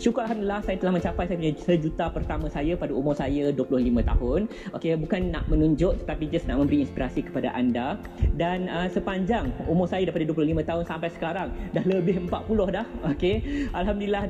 Syukur Alhamdulillah saya telah mencapai saya punya sejuta pertama saya pada umur saya 25 tahun. Okey, bukan nak menunjuk tetapi just nak memberi inspirasi kepada anda. Dan uh, sepanjang umur saya daripada 25 tahun sampai sekarang dah lebih 40 dah. Okey, Alhamdulillah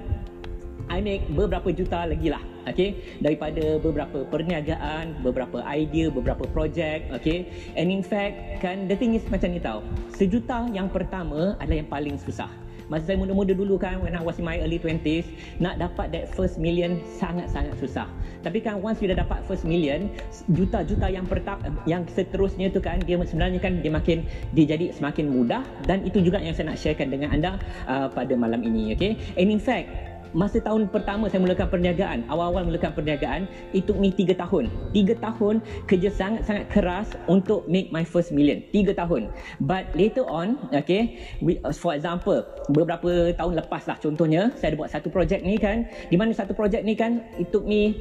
I make beberapa juta lagi lah okay? daripada beberapa perniagaan, beberapa idea, beberapa projek okay? and in fact kan the thing is macam ni tau sejuta yang pertama adalah yang paling susah Masa saya muda-muda dulu kan when I was in my early 20s nak dapat that first million sangat-sangat susah. Tapi kan once you dah dapat first million, juta-juta yang pertap yang seterusnya tu kan dia sebenarnya kan dia makin dia jadi semakin mudah dan itu juga yang saya nak sharekan dengan anda uh, pada malam ini okay? And in fact masa tahun pertama saya mulakan perniagaan awal-awal mulakan perniagaan itu me 3 tahun. 3 tahun kerja sangat-sangat keras untuk make my first million. 3 tahun. But later on okay we, uh, for example beberapa tahun lepas lah contohnya saya ada buat satu projek ni kan. Di mana satu projek ni kan it took me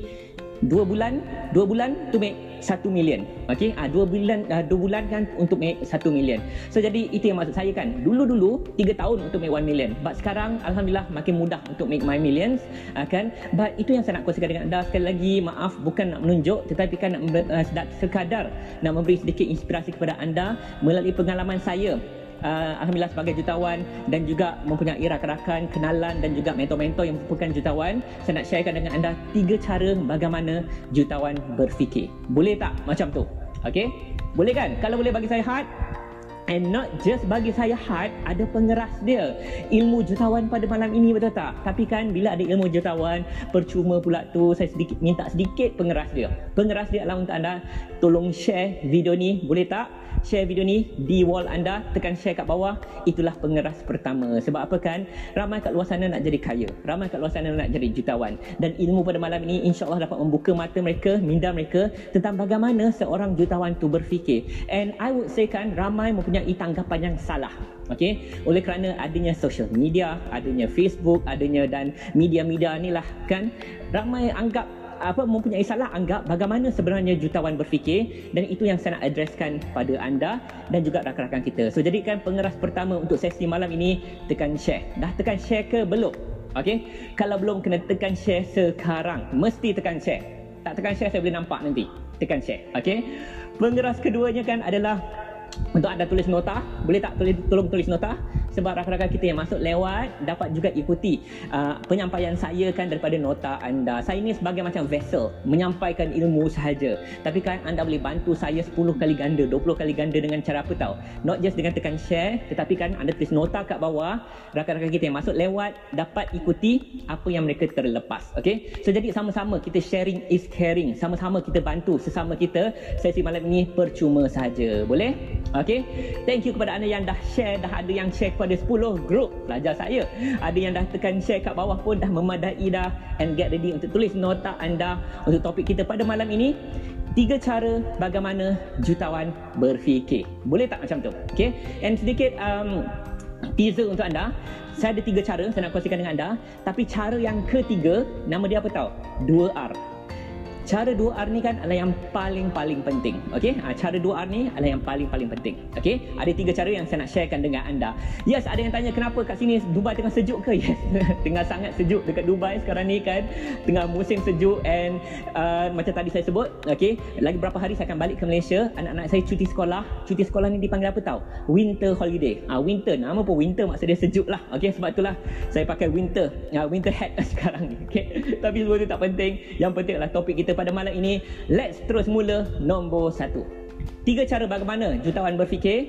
dua bulan dua bulan to make satu million. Okey ah dua bulan uh, dua bulan kan untuk make satu million. So jadi itu yang maksud saya kan. Dulu dulu tiga tahun untuk make one million. But sekarang alhamdulillah makin mudah untuk make my millions uh, kan. But itu yang saya nak kongsikan dengan anda sekali lagi. Maaf bukan nak menunjuk tetapi kan nak uh, sekadar nak memberi sedikit inspirasi kepada anda melalui pengalaman saya uh, Alhamdulillah sebagai jutawan dan juga mempunyai rakan-rakan, kenalan dan juga mentor-mentor yang merupakan jutawan saya nak sharekan dengan anda tiga cara bagaimana jutawan berfikir boleh tak macam tu? Okay? Boleh kan? Kalau boleh bagi saya heart And not just bagi saya hard, ada pengeras dia. Ilmu jutawan pada malam ini betul tak? Tapi kan bila ada ilmu jutawan, percuma pula tu saya sedikit minta sedikit pengeras dia. Pengeras dia adalah untuk anda tolong share video ni, boleh tak? Share video ni di wall anda. Tekan share kat bawah. Itulah pengeras pertama. Sebab apa kan? Ramai kat luar sana nak jadi kaya. Ramai kat luar sana nak jadi jutawan. Dan ilmu pada malam ini insyaallah dapat membuka mata mereka minda mereka tentang bagaimana seorang jutawan tu berfikir. And i would say kan ramai mempunyai tanggapan yang salah. Okey oleh kerana adanya social media adanya facebook adanya dan media-media ni lah kan? Ramai anggap apa mempunyai salah anggap bagaimana sebenarnya jutawan berfikir dan itu yang saya nak addresskan pada anda dan juga rakan-rakan kita. So jadikan pengeras pertama untuk sesi malam ini tekan share. Dah tekan share ke belum? Okey. Kalau belum kena tekan share sekarang. Mesti tekan share. Tak tekan share saya boleh nampak nanti. Tekan share. Okey. Pengeras keduanya kan adalah untuk anda tulis nota. Boleh tak tulis, tolong tulis nota? Sebab rakan-rakan kita yang masuk lewat dapat juga ikuti uh, penyampaian saya kan daripada nota anda. Saya ini sebagai macam vessel menyampaikan ilmu sahaja. Tapi kan anda boleh bantu saya 10 kali ganda, 20 kali ganda dengan cara apa tahu? Not just dengan tekan share tetapi kan anda tulis nota kat bawah rakan-rakan kita yang masuk lewat dapat ikuti apa yang mereka terlepas. Okay? So jadi sama-sama kita sharing is caring. Sama-sama kita bantu sesama kita. Sesi malam ini percuma sahaja. Boleh? Okay? Thank you kepada anda yang dah share, dah ada yang share kepada 10 grup pelajar saya. Ada yang dah tekan share kat bawah pun dah memadai dah and get ready untuk tulis nota anda untuk topik kita pada malam ini. Tiga cara bagaimana jutawan berfikir. Boleh tak macam tu? Okay. And sedikit um, teaser untuk anda. Saya ada tiga cara saya nak kongsikan dengan anda. Tapi cara yang ketiga, nama dia apa tahu? Dua R. Cara 2R ni kan adalah yang paling-paling penting. Okey, ha, cara 2R ni adalah yang paling-paling penting. Okey, ada tiga cara yang saya nak sharekan dengan anda. Yes, ada yang tanya kenapa kat sini Dubai tengah sejuk ke? Yes, tengah sangat sejuk dekat Dubai sekarang ni kan. Tengah musim sejuk and uh, macam tadi saya sebut, okey, lagi berapa hari saya akan balik ke Malaysia. Anak-anak saya cuti sekolah. Cuti sekolah ni dipanggil apa tahu? Winter holiday. Ha, winter. Nama pun winter maksud dia sejuk lah. Okey, sebab itulah saya pakai winter. Uh, winter hat sekarang ni. Okey, tapi semua tu tak penting. Yang penting adalah topik kita pada malam ini let's terus mula nombor satu. Tiga cara bagaimana jutawan berfikir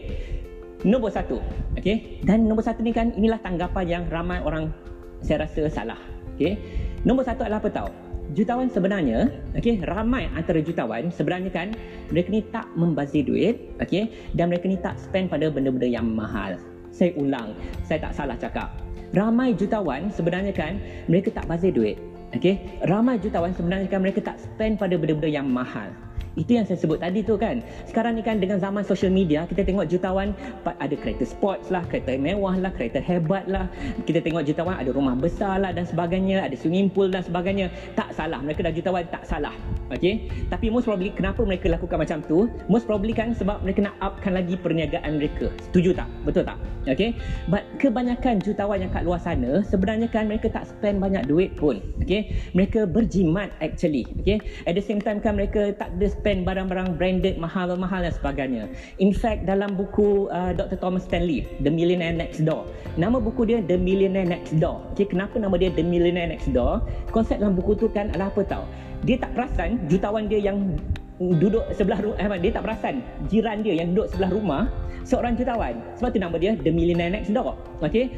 nombor satu okay? dan nombor satu ni kan inilah tanggapan yang ramai orang saya rasa salah okay? nombor satu adalah apa tahu jutawan sebenarnya okay, ramai antara jutawan sebenarnya kan mereka ni tak membazir duit okay, dan mereka ni tak spend pada benda-benda yang mahal. Saya ulang saya tak salah cakap. Ramai jutawan sebenarnya kan mereka tak bazir duit Okey, ramai jutawan sebenarnya kan mereka tak spend pada benda-benda yang mahal. Itu yang saya sebut tadi tu kan. Sekarang ni kan dengan zaman social media, kita tengok jutawan ada kereta sports lah, kereta mewah lah, kereta hebat lah. Kita tengok jutawan ada rumah besar lah dan sebagainya, ada swimming pool dan sebagainya. Tak salah, mereka dah jutawan tak salah. Okay? Tapi most probably kenapa mereka lakukan macam tu? Most probably kan sebab mereka nak upkan lagi perniagaan mereka. Setuju tak? Betul tak? Okay? But kebanyakan jutawan yang kat luar sana, sebenarnya kan mereka tak spend banyak duit pun. Okay? Mereka berjimat actually. Okay? At the same time kan mereka tak ada spend barang-barang branded mahal-mahal dan sebagainya. In fact dalam buku uh, Dr. Thomas Stanley, The Millionaire Next Door, nama buku dia The Millionaire Next Door. Okay, kenapa nama dia The Millionaire Next Door? Konsep dalam buku tu kan adalah apa tau? Dia tak perasan jutawan dia yang duduk sebelah rumah, eh, dia tak perasan jiran dia yang duduk sebelah rumah seorang jutawan. Sebab tu nama dia The Millionaire Next Door. Okay?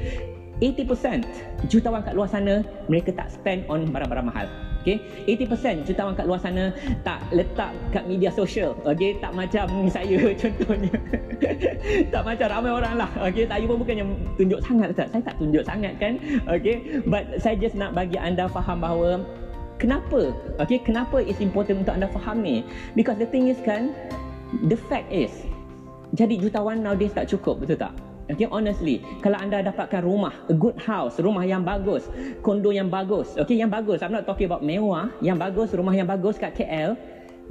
80% jutawan kat luar sana mereka tak spend on barang-barang mahal. Okay, 80% jutawan kat luar sana tak letak kat media sosial. Okay, tak macam saya contohnya. tak macam ramai orang lah. Okay, saya pun bukannya tunjuk sangat tak. Saya tak tunjuk sangat kan. Okay, but saya just nak bagi anda faham bahawa kenapa. Okay, kenapa it's important untuk anda faham ni. Because the thing is kan, the fact is, jadi jutawan nowadays tak cukup, betul tak? Okay, honestly, kalau anda dapatkan rumah, a good house, rumah yang bagus, kondo yang bagus, okay, yang bagus, I'm not talking about mewah, yang bagus, rumah yang bagus kat KL,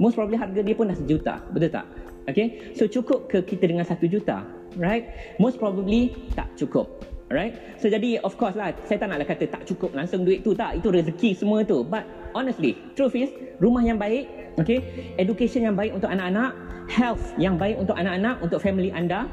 most probably harga dia pun dah sejuta, betul tak? Okay, so cukup ke kita dengan satu juta? Right? Most probably tak cukup. Right? So jadi of course lah, saya tak naklah kata tak cukup langsung duit tu tak, itu rezeki semua tu. But honestly, truth is, rumah yang baik, okay, education yang baik untuk anak-anak, health yang baik untuk anak-anak, untuk family anda,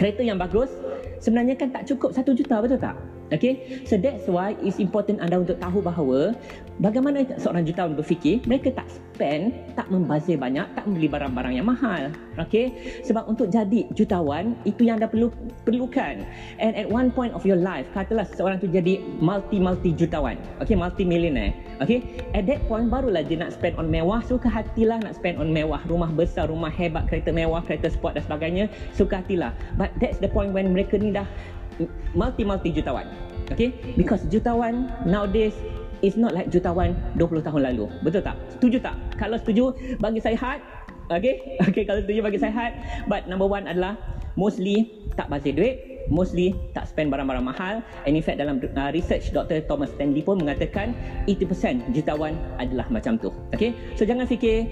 kereta yang bagus sebenarnya kan tak cukup satu juta betul tak? Okay, so that's why it's important anda untuk tahu bahawa bagaimana seorang jutawan berfikir, mereka tak spend, tak membazir banyak, tak membeli barang-barang yang mahal. Okay, sebab untuk jadi jutawan, itu yang anda perlu perlukan. And at one point of your life, katalah seorang tu jadi multi-multi jutawan. Okay, multi-millionaire. Okay, at that point, barulah dia nak spend on mewah, suka hatilah nak spend on mewah. Rumah besar, rumah hebat, kereta mewah, kereta sport dan sebagainya, suka hatilah. But that's the point when mereka ni dah multi-multi jutawan. Okay? Because jutawan nowadays is not like jutawan 20 tahun lalu. Betul tak? Setuju tak? Kalau setuju, bagi saya hard. Okay? Okay, kalau setuju bagi saya hard. But number one adalah mostly tak bazir duit. Mostly tak spend barang-barang mahal. And in fact dalam uh, research Dr. Thomas Stanley pun mengatakan 80% jutawan adalah macam tu. Okay? So jangan fikir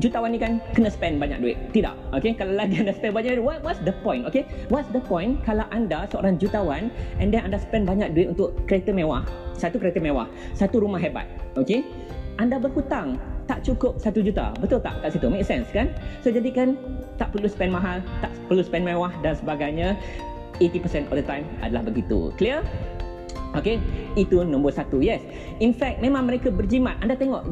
jutawan ni kan kena spend banyak duit. Tidak. Okay. Kalau lagi anda spend banyak duit, what, what's the point? Okay. What's the point kalau anda seorang jutawan and then anda spend banyak duit untuk kereta mewah. Satu kereta mewah. Satu rumah hebat. Okay. Anda berhutang tak cukup satu juta. Betul tak kat situ? Make sense kan? So jadi kan tak perlu spend mahal, tak perlu spend mewah dan sebagainya. 80% of the time adalah begitu. Clear? Okay, itu nombor satu. Yes. In fact, memang mereka berjimat. Anda tengok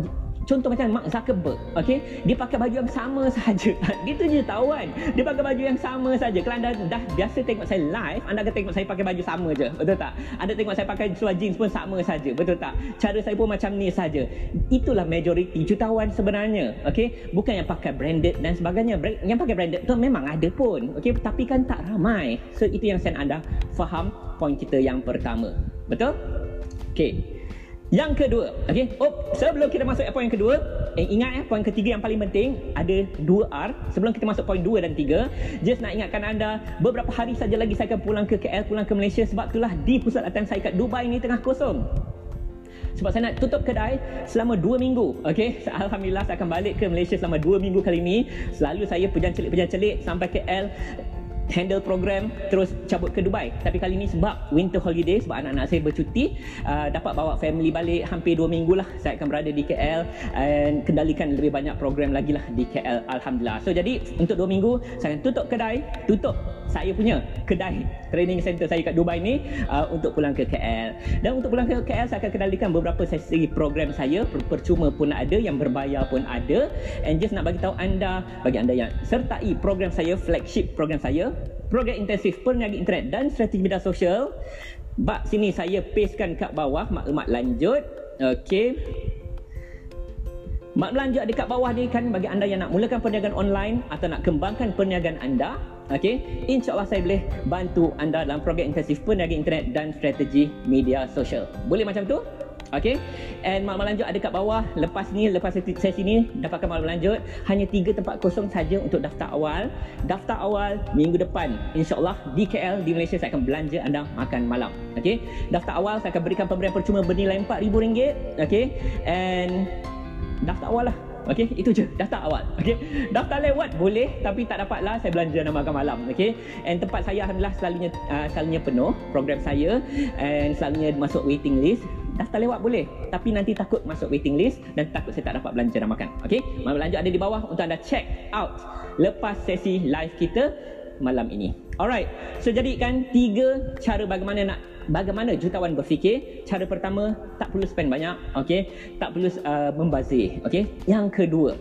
Contoh macam Mark Zuckerberg, okey, dia pakai baju yang sama saja. Gitu je tawan. Dia pakai baju yang sama saja. Kalau anda dah biasa tengok saya live, anda akan tengok saya pakai baju sama je. Betul tak? Anda tengok saya pakai seluar jeans pun sama saja. Betul tak? Cara saya pun macam ni saja. Itulah majoriti jutawan sebenarnya. Okey, bukan yang pakai branded dan sebagainya. Yang pakai branded tu memang ada pun. Okey, tapi kan tak ramai. So itu yang saya anda faham poin kita yang pertama. Betul? Okey. Yang kedua, okey. Oh, sebelum kita masuk poin kedua, eh, ingat ya, poin ketiga yang paling penting ada dua R. Sebelum kita masuk poin dua dan tiga, just nak ingatkan anda, beberapa hari saja lagi saya akan pulang ke KL, pulang ke Malaysia sebab itulah di pusat latihan saya kat Dubai ni tengah kosong. Sebab saya nak tutup kedai selama dua minggu. Okay? Alhamdulillah saya akan balik ke Malaysia selama dua minggu kali ini. Selalu saya pejam celik-pejam celik sampai KL handle program terus cabut ke Dubai. Tapi kali ni sebab winter holiday sebab anak-anak saya bercuti uh, dapat bawa family balik hampir 2 minggu lah. Saya akan berada di KL and kendalikan lebih banyak program lagi lah di KL Alhamdulillah. So jadi untuk 2 minggu saya tutup kedai tutup saya punya kedai training center saya kat Dubai ni uh, untuk pulang ke KL dan untuk pulang ke KL saya akan kendalikan beberapa sesi program saya percuma pun ada yang berbayar pun ada and just nak bagi tahu anda bagi anda yang sertai program saya flagship program saya program intensif perniaga internet dan strategi media sosial. Bak sini saya pastekan kat bawah maklumat lanjut. Okey. Maklumat lanjut dekat bawah ni kan bagi anda yang nak mulakan perniagaan online atau nak kembangkan perniagaan anda. Okey, insya-Allah saya boleh bantu anda dalam program intensif perniagaan internet dan strategi media sosial. Boleh macam tu? Okay. And maklumat lanjut ada kat bawah. Lepas ni, lepas sesi ni, dapatkan maklumat lanjut. Hanya tiga tempat kosong saja untuk daftar awal. Daftar awal minggu depan. InsyaAllah di KL, di Malaysia saya akan belanja anda makan malam. Okay. Daftar awal saya akan berikan pemberian percuma bernilai RM4,000. Okay. And daftar awal lah. Okey, itu je. Daftar awal. Okey. Daftar lewat boleh tapi tak dapatlah saya belanja nama makan malam. Okey. And tempat saya alhamdulillah selalunya uh, selalunya penuh program saya and selalunya masuk waiting list. Daftar lewat boleh tapi nanti takut masuk waiting list dan takut saya tak dapat belanja dan makan. Okey. Malam belanja ada di bawah untuk anda check out lepas sesi live kita malam ini. Alright. So jadi kan tiga cara bagaimana nak bagaimana jutawan berfikir cara pertama tak perlu spend banyak okey? Tak perlu uh, membazir okey? Yang kedua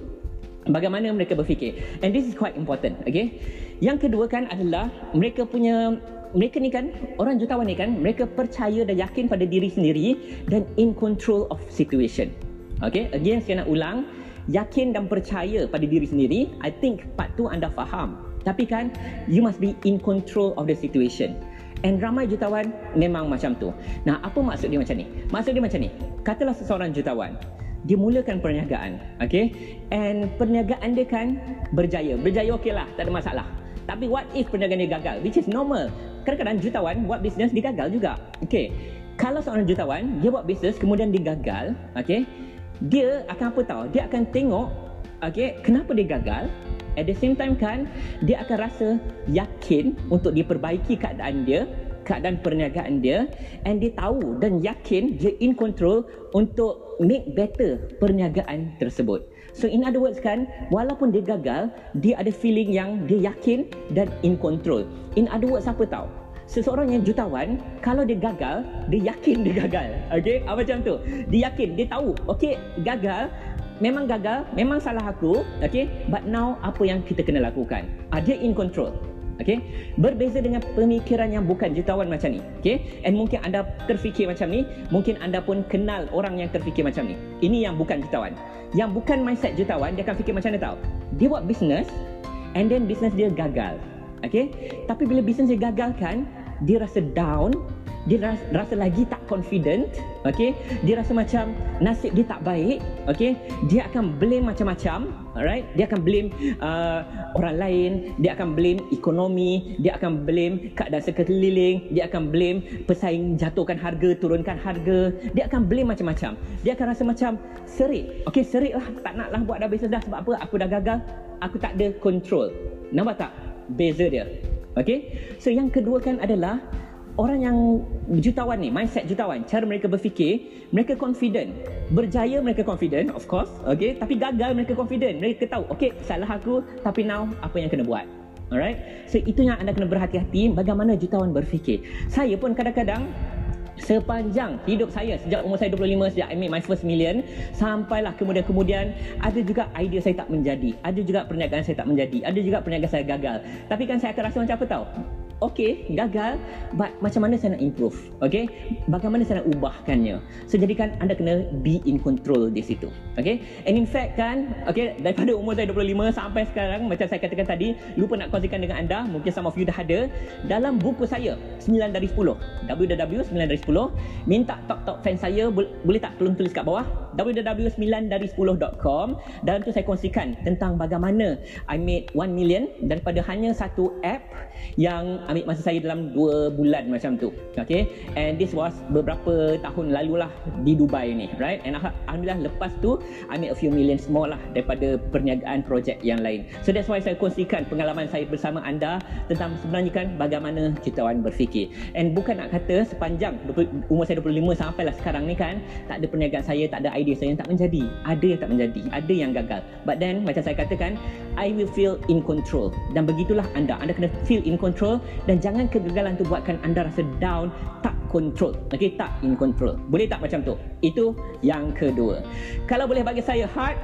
bagaimana mereka berfikir? And this is quite important okey? Yang kedua kan adalah mereka punya mereka ni kan orang jutawan ni kan mereka percaya dan yakin pada diri sendiri dan in control of situation okey? Again saya nak ulang yakin dan percaya pada diri sendiri i think part tu anda faham. Tapi kan you must be in control of the situation And ramai jutawan memang macam tu. Nah, apa maksud dia macam ni? Maksud dia macam ni. Katalah seseorang jutawan, dia mulakan perniagaan, okay? And perniagaan dia kan berjaya. Berjaya okeylah, tak ada masalah. Tapi what if perniagaan dia gagal? Which is normal. Kadang-kadang jutawan buat bisnes dia gagal juga. Okay. Kalau seorang jutawan, dia buat bisnes kemudian dia gagal, okay? Dia akan apa tahu? Dia akan tengok, okay, kenapa dia gagal? At the same time kan dia akan rasa yakin untuk diperbaiki keadaan dia, keadaan perniagaan dia and dia tahu dan yakin dia in control untuk make better perniagaan tersebut. So in other words kan, walaupun dia gagal, dia ada feeling yang dia yakin dan in control. In other words apa tahu? Seseorang yang jutawan, kalau dia gagal, dia yakin dia gagal. Okay? Apa macam tu? Dia yakin, dia tahu. Okay, gagal, memang gagal, memang salah aku, okay? But now apa yang kita kena lakukan? Uh, dia in control. Okay? Berbeza dengan pemikiran yang bukan jutawan macam ni. Okay? And mungkin anda terfikir macam ni, mungkin anda pun kenal orang yang terfikir macam ni. Ini yang bukan jutawan. Yang bukan mindset jutawan, dia akan fikir macam ni tau. Dia buat bisnes, and then bisnes dia gagal. Okay? Tapi bila bisnes dia gagal kan, dia rasa down, dia rasa, rasa lagi tak confident okay? Dia rasa macam nasib dia tak baik okay? Dia akan blame macam-macam alright? Dia akan blame uh, orang lain dia akan blame ekonomi dia akan blame keadaan sekeliling dia akan blame pesaing jatuhkan harga turunkan harga. Dia akan blame macam-macam. Dia akan rasa macam serik. Okay serik lah tak nak lah buat dah bisnes dah sebab apa? Aku dah gagal aku tak ada control. Nampak tak? Beza dia okay? So yang kedua kan adalah orang yang jutawan ni, mindset jutawan, cara mereka berfikir, mereka confident. Berjaya mereka confident, of course, okay? Tapi gagal mereka confident. Mereka tahu, okay, salah aku, tapi now apa yang kena buat? Alright? So itu yang anda kena berhati-hati bagaimana jutawan berfikir. Saya pun kadang-kadang sepanjang hidup saya sejak umur saya 25 sejak I made my first million sampailah kemudian-kemudian ada juga idea saya tak menjadi ada juga perniagaan saya tak menjadi ada juga perniagaan saya gagal tapi kan saya akan rasa macam apa tahu okey gagal. But macam mana saya nak improve? Okey? Bagaimana saya nak ubahkannya? So jadikan anda kena be in control di situ. Okey? And in fact kan okey daripada umur saya 25 sampai sekarang macam saya katakan tadi lupa nak kongsikan dengan anda mungkin some of you dah ada dalam buku saya 9 dari 10 www 9 dari 10 minta top top fan saya boleh tak tolong tulis kat bawah? www 9 dari 10.com dalam tu saya kongsikan tentang bagaimana I made 1 million daripada hanya satu app yang ambil masa saya dalam 2 bulan macam tu. Okay. And this was beberapa tahun lalu lah di Dubai ni. Right. And Alhamdulillah lepas tu I made a few millions more lah daripada perniagaan projek yang lain. So that's why saya kongsikan pengalaman saya bersama anda tentang sebenarnya kan bagaimana jutawan berfikir. And bukan nak kata sepanjang umur saya 25 sampailah sekarang ni kan tak ada perniagaan saya, tak ada idea saya yang tak menjadi. Ada yang tak menjadi. Ada yang gagal. But then macam saya katakan I will feel in control. Dan begitulah anda. Anda kena feel in control dan jangan kegagalan tu buatkan anda rasa down tak control. Okey tak in control. Boleh tak macam tu? Itu yang kedua. Kalau boleh bagi saya heart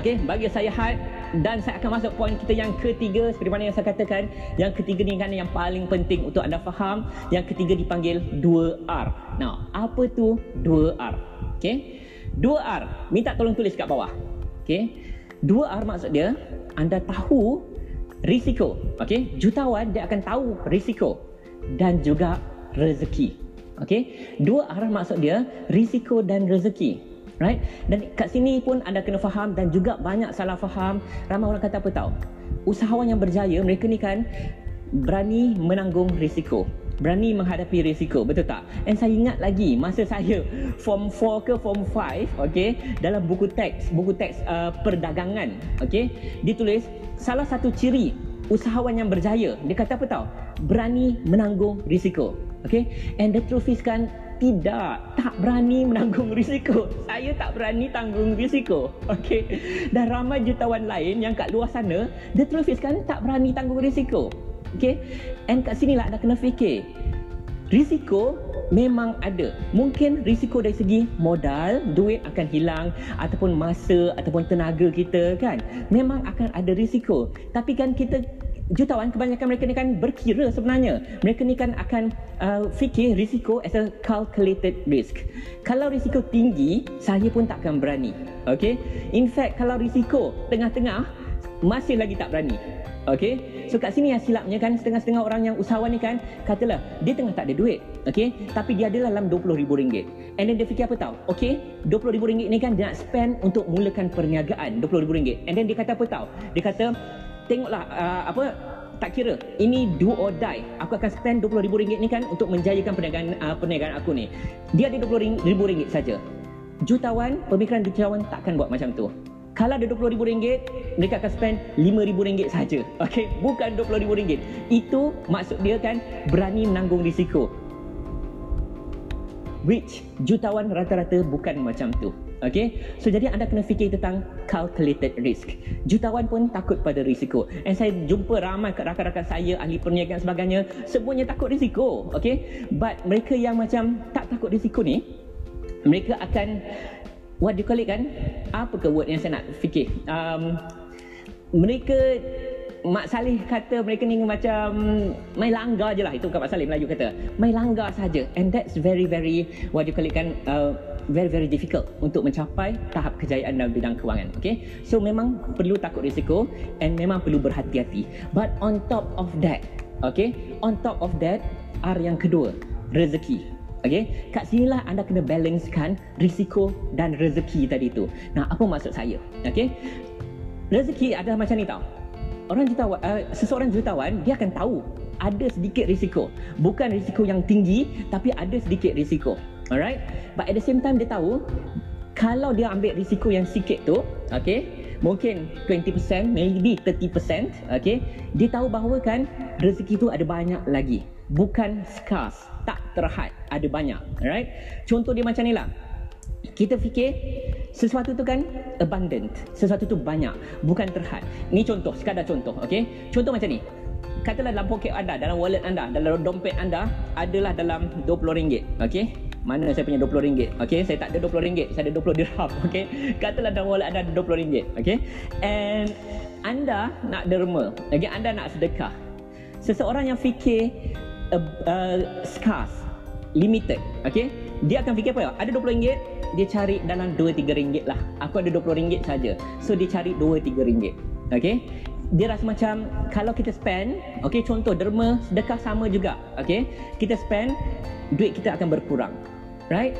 okey bagi saya heart dan saya akan masuk poin kita yang ketiga seperti mana yang saya katakan. Yang ketiga ni kan yang paling penting untuk anda faham. Yang ketiga dipanggil 2R now apa tu 2R okey 2R minta tolong tulis kat bawah. Okey 2R maksud dia anda tahu risiko. Okey, jutawan dia akan tahu risiko dan juga rezeki. Okey, dua arah maksud dia risiko dan rezeki. Right? Dan kat sini pun anda kena faham dan juga banyak salah faham. Ramai orang kata apa tahu? Usahawan yang berjaya mereka ni kan berani menanggung risiko berani menghadapi risiko betul tak? And saya ingat lagi masa saya form 4 ke form 5 okey dalam buku teks buku teks uh, perdagangan okey ditulis salah satu ciri usahawan yang berjaya dia kata apa tahu berani menanggung risiko okey and the truth is kan tidak tak berani menanggung risiko. Saya tak berani tanggung risiko okey dan ramai jutawan lain yang kat luar sana the truth is kan tak berani tanggung risiko Okay? And kat sini lah anda kena fikir. Risiko memang ada. Mungkin risiko dari segi modal, duit akan hilang ataupun masa ataupun tenaga kita kan. Memang akan ada risiko. Tapi kan kita jutawan kebanyakan mereka ni kan berkira sebenarnya. Mereka ni kan akan uh, fikir risiko as a calculated risk. Kalau risiko tinggi, saya pun tak akan berani. Okay? In fact, kalau risiko tengah-tengah, masih lagi tak berani. Okay, so kat sini yang silapnya kan setengah-setengah orang yang usahawan ni kan katalah dia tengah tak ada duit, okay, tapi dia adalah dalam RM20,000 and then dia fikir apa tahu, okay, RM20,000 ni kan dia nak spend untuk mulakan perniagaan RM20,000 and then dia kata apa tahu, dia kata tengoklah uh, apa tak kira ini do or die. Aku akan spend RM20,000 ni kan untuk menjayakan perniagaan uh, perniagaan aku ni. Dia ada RM20,000 saja. Jutawan pemikiran jutawan takkan buat macam tu kalau ada RM20,000, mereka akan spend RM5,000 saja. Okey, bukan RM20,000. Itu maksud dia kan berani menanggung risiko. Which jutawan rata-rata bukan macam tu. Okay, so jadi anda kena fikir tentang calculated risk. Jutawan pun takut pada risiko. And saya jumpa ramai rakan-rakan saya ahli perniagaan sebagainya, semuanya takut risiko. Okay, but mereka yang macam tak takut risiko ni, mereka akan what do you call it kan? Apa ke word yang saya nak fikir? Um, mereka Mak Saleh kata mereka ni macam main langgar je lah. Itu kan Mak Saleh Melayu kata. Main langgar saja. And that's very very what you call it kan? Uh, very very difficult untuk mencapai tahap kejayaan dalam bidang kewangan okay? So memang perlu takut risiko and memang perlu berhati-hati. But on top of that okay? On top of that R yang kedua rezeki Okay, kat sinilah anda kena balancekan risiko dan rezeki tadi tu. Nah, apa maksud saya? Okay, rezeki adalah macam ni tau. Orang jutawan, uh, seseorang jutawan dia akan tahu ada sedikit risiko. Bukan risiko yang tinggi, tapi ada sedikit risiko. Alright, but at the same time dia tahu kalau dia ambil risiko yang sikit tu, okay, mungkin 20%, maybe 30%, okay, dia tahu bahawa kan rezeki tu ada banyak lagi. Bukan scarce tak terhad. Ada banyak right contoh dia macam ni lah. Kita fikir sesuatu tu kan abundant sesuatu tu banyak bukan terhad. Ni contoh sekadar contoh okey contoh macam ni. Katalah dalam poket anda dalam wallet anda dalam dompet anda adalah dalam RM20 okey mana saya punya RM20 okey saya tak ada RM20 saya ada RM20 dirham okey katalah dalam wallet anda ada RM20 okey and anda nak derma okey anda nak sedekah. Seseorang yang fikir uh, scarce limited okay? Dia akan fikir apa? Ya ada 20 ringgit dia cari dalam 2 3 ringgit lah. Aku ada 20 ringgit saja. So dia cari 2 3 ringgit okay? Dia rasa macam kalau kita spend okay contoh derma sedekah sama juga okay? Kita spend duit kita akan berkurang right?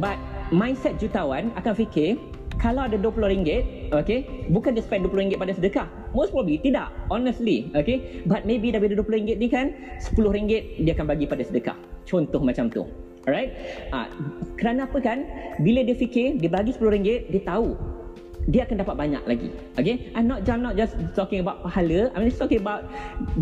But mindset jutawan akan fikir kalau ada RM20, okay, bukan dia spend RM20 pada sedekah. Most probably tidak, honestly, okay. But maybe daripada RM20 ni kan, RM10 dia akan bagi pada sedekah. Contoh macam tu. Alright? Ah, kerana apa kan? Bila dia fikir, dia bagi RM10, dia tahu dia akan dapat banyak lagi. Okay? I'm not, I'm not just talking about pahala. I'm just talking about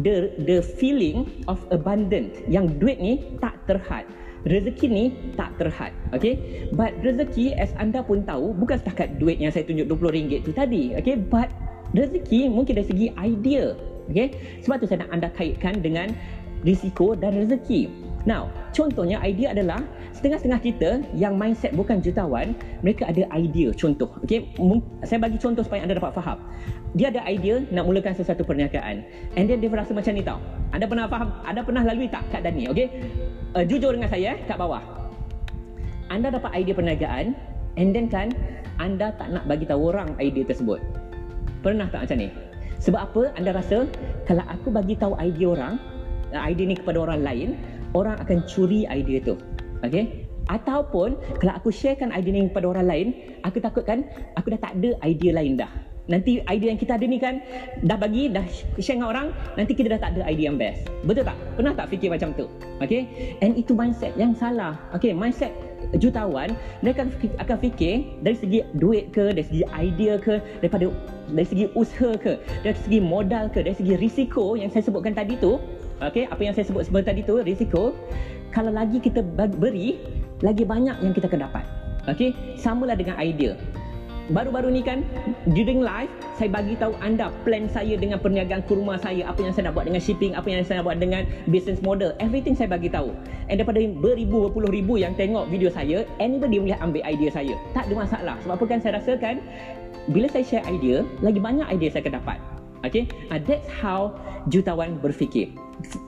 the the feeling of abundant. Yang duit ni tak terhad rezeki ni tak terhad okay but rezeki as anda pun tahu bukan setakat duit yang saya tunjuk RM20 tu tadi okay but rezeki mungkin dari segi idea okay sebab tu saya nak anda kaitkan dengan risiko dan rezeki Now, contohnya idea adalah setengah-setengah kita yang mindset bukan jutawan, mereka ada idea contoh. Okey, saya bagi contoh supaya anda dapat faham. Dia ada idea nak mulakan sesuatu perniagaan. And then dia rasa macam ni tau. Anda pernah faham? Anda pernah lalui tak kat Dani? Okey. Uh, jujur dengan saya eh, kat bawah. Anda dapat idea perniagaan and then kan anda tak nak bagi tahu orang idea tersebut. Pernah tak macam ni? Sebab apa? Anda rasa kalau aku bagi tahu idea orang, uh, idea ni kepada orang lain, orang akan curi idea tu. Okay? Ataupun kalau aku sharekan idea ni kepada orang lain, aku takutkan aku dah tak ada idea lain dah. Nanti idea yang kita ada ni kan dah bagi, dah share dengan orang, nanti kita dah tak ada idea yang best. Betul tak? Pernah tak fikir macam tu? Okay? And itu mindset yang salah. Okay, mindset jutawan mereka akan fikir dari segi duit ke dari segi idea ke daripada dari segi usaha ke dari segi modal ke dari segi risiko yang saya sebutkan tadi tu okey apa yang saya sebut sebelum tadi tu risiko kalau lagi kita beri lagi banyak yang kita akan dapat okey samalah dengan idea baru-baru ni kan during live saya bagi tahu anda plan saya dengan perniagaan kurma saya. Apa yang saya nak buat dengan shipping apa yang saya nak buat dengan business model. Everything saya bagi tahu. And daripada beribu berpuluh ribu yang tengok video saya anybody boleh ambil idea saya. Tak ada masalah. Sebab apa kan saya rasakan bila saya share idea lagi banyak idea saya akan dapat. Okay? Uh, that's how jutawan berfikir.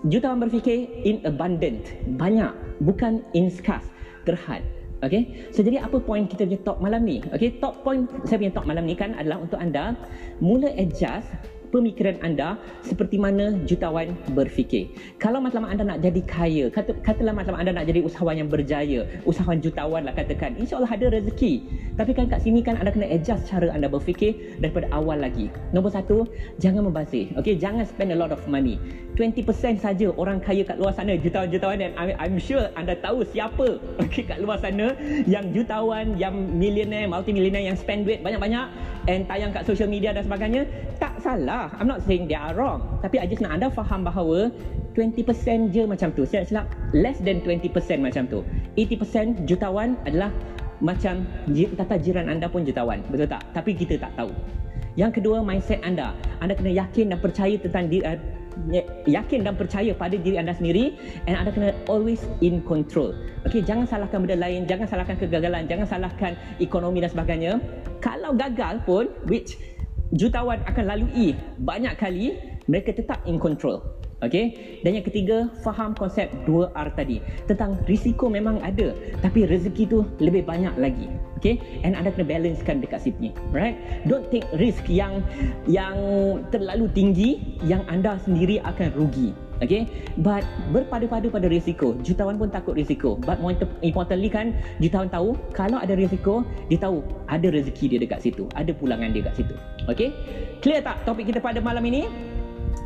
Jutawan berfikir in abundant. Banyak. Bukan in scarce. Terhad Okay, so jadi apa point kita punya talk malam ni? Okay, top point saya punya talk malam ni kan adalah untuk anda mula adjust pemikiran anda seperti mana jutawan berfikir. Kalau matlamat anda nak jadi kaya, kata, katalah matlamat anda nak jadi usahawan yang berjaya, usahawan jutawan lah katakan, insyaAllah ada rezeki. Tapi kan kat sini kan anda kena adjust cara anda berfikir daripada awal lagi. Nombor satu, jangan membazir. Okay, jangan spend a lot of money. 20% saja orang kaya kat luar sana, jutawan-jutawan dan I'm, I'm sure anda tahu siapa okay, kat luar sana yang jutawan, yang millionaire, multimillionaire yang spend duit banyak-banyak and tayang kat social media dan sebagainya. Tak salah. I'm not saying they are wrong. Tapi I just nak anda faham bahawa 20% je macam tu. Saya silap less than 20% macam tu. 80% jutawan adalah macam tata jiran anda pun jutawan. Betul tak? Tapi kita tak tahu. Yang kedua, mindset anda. Anda kena yakin dan percaya tentang diri, uh, yakin dan percaya pada diri anda sendiri and anda kena always in control. Okey, jangan salahkan benda lain, jangan salahkan kegagalan, jangan salahkan ekonomi dan sebagainya. Kalau gagal pun which jutawan akan lalui banyak kali mereka tetap in control Okay. Dan yang ketiga, faham konsep 2R tadi. Tentang risiko memang ada, tapi rezeki tu lebih banyak lagi. Okay. And anda kena balancekan dekat sini. Right? Don't take risk yang yang terlalu tinggi yang anda sendiri akan rugi. Okay. But berpada-pada pada risiko. Jutawan pun takut risiko. But more importantly kan, jutawan tahu kalau ada risiko, dia tahu ada rezeki dia dekat situ. Ada pulangan dia dekat situ. Okay. Clear tak topik kita pada malam ini?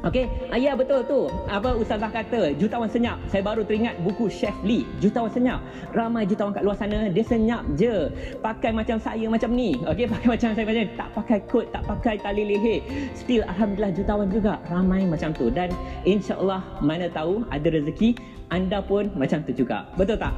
Okey, ah, ya betul tu. Apa ustazah kata, jutawan senyap. Saya baru teringat buku Chef Lee, jutawan senyap. Ramai jutawan kat luar sana dia senyap je. Pakai macam saya macam ni. Okey, pakai macam saya macam ni. Tak pakai kot, tak pakai tali leher. Still alhamdulillah jutawan juga ramai macam tu dan insya-Allah mana tahu ada rezeki anda pun macam tu juga. Betul tak?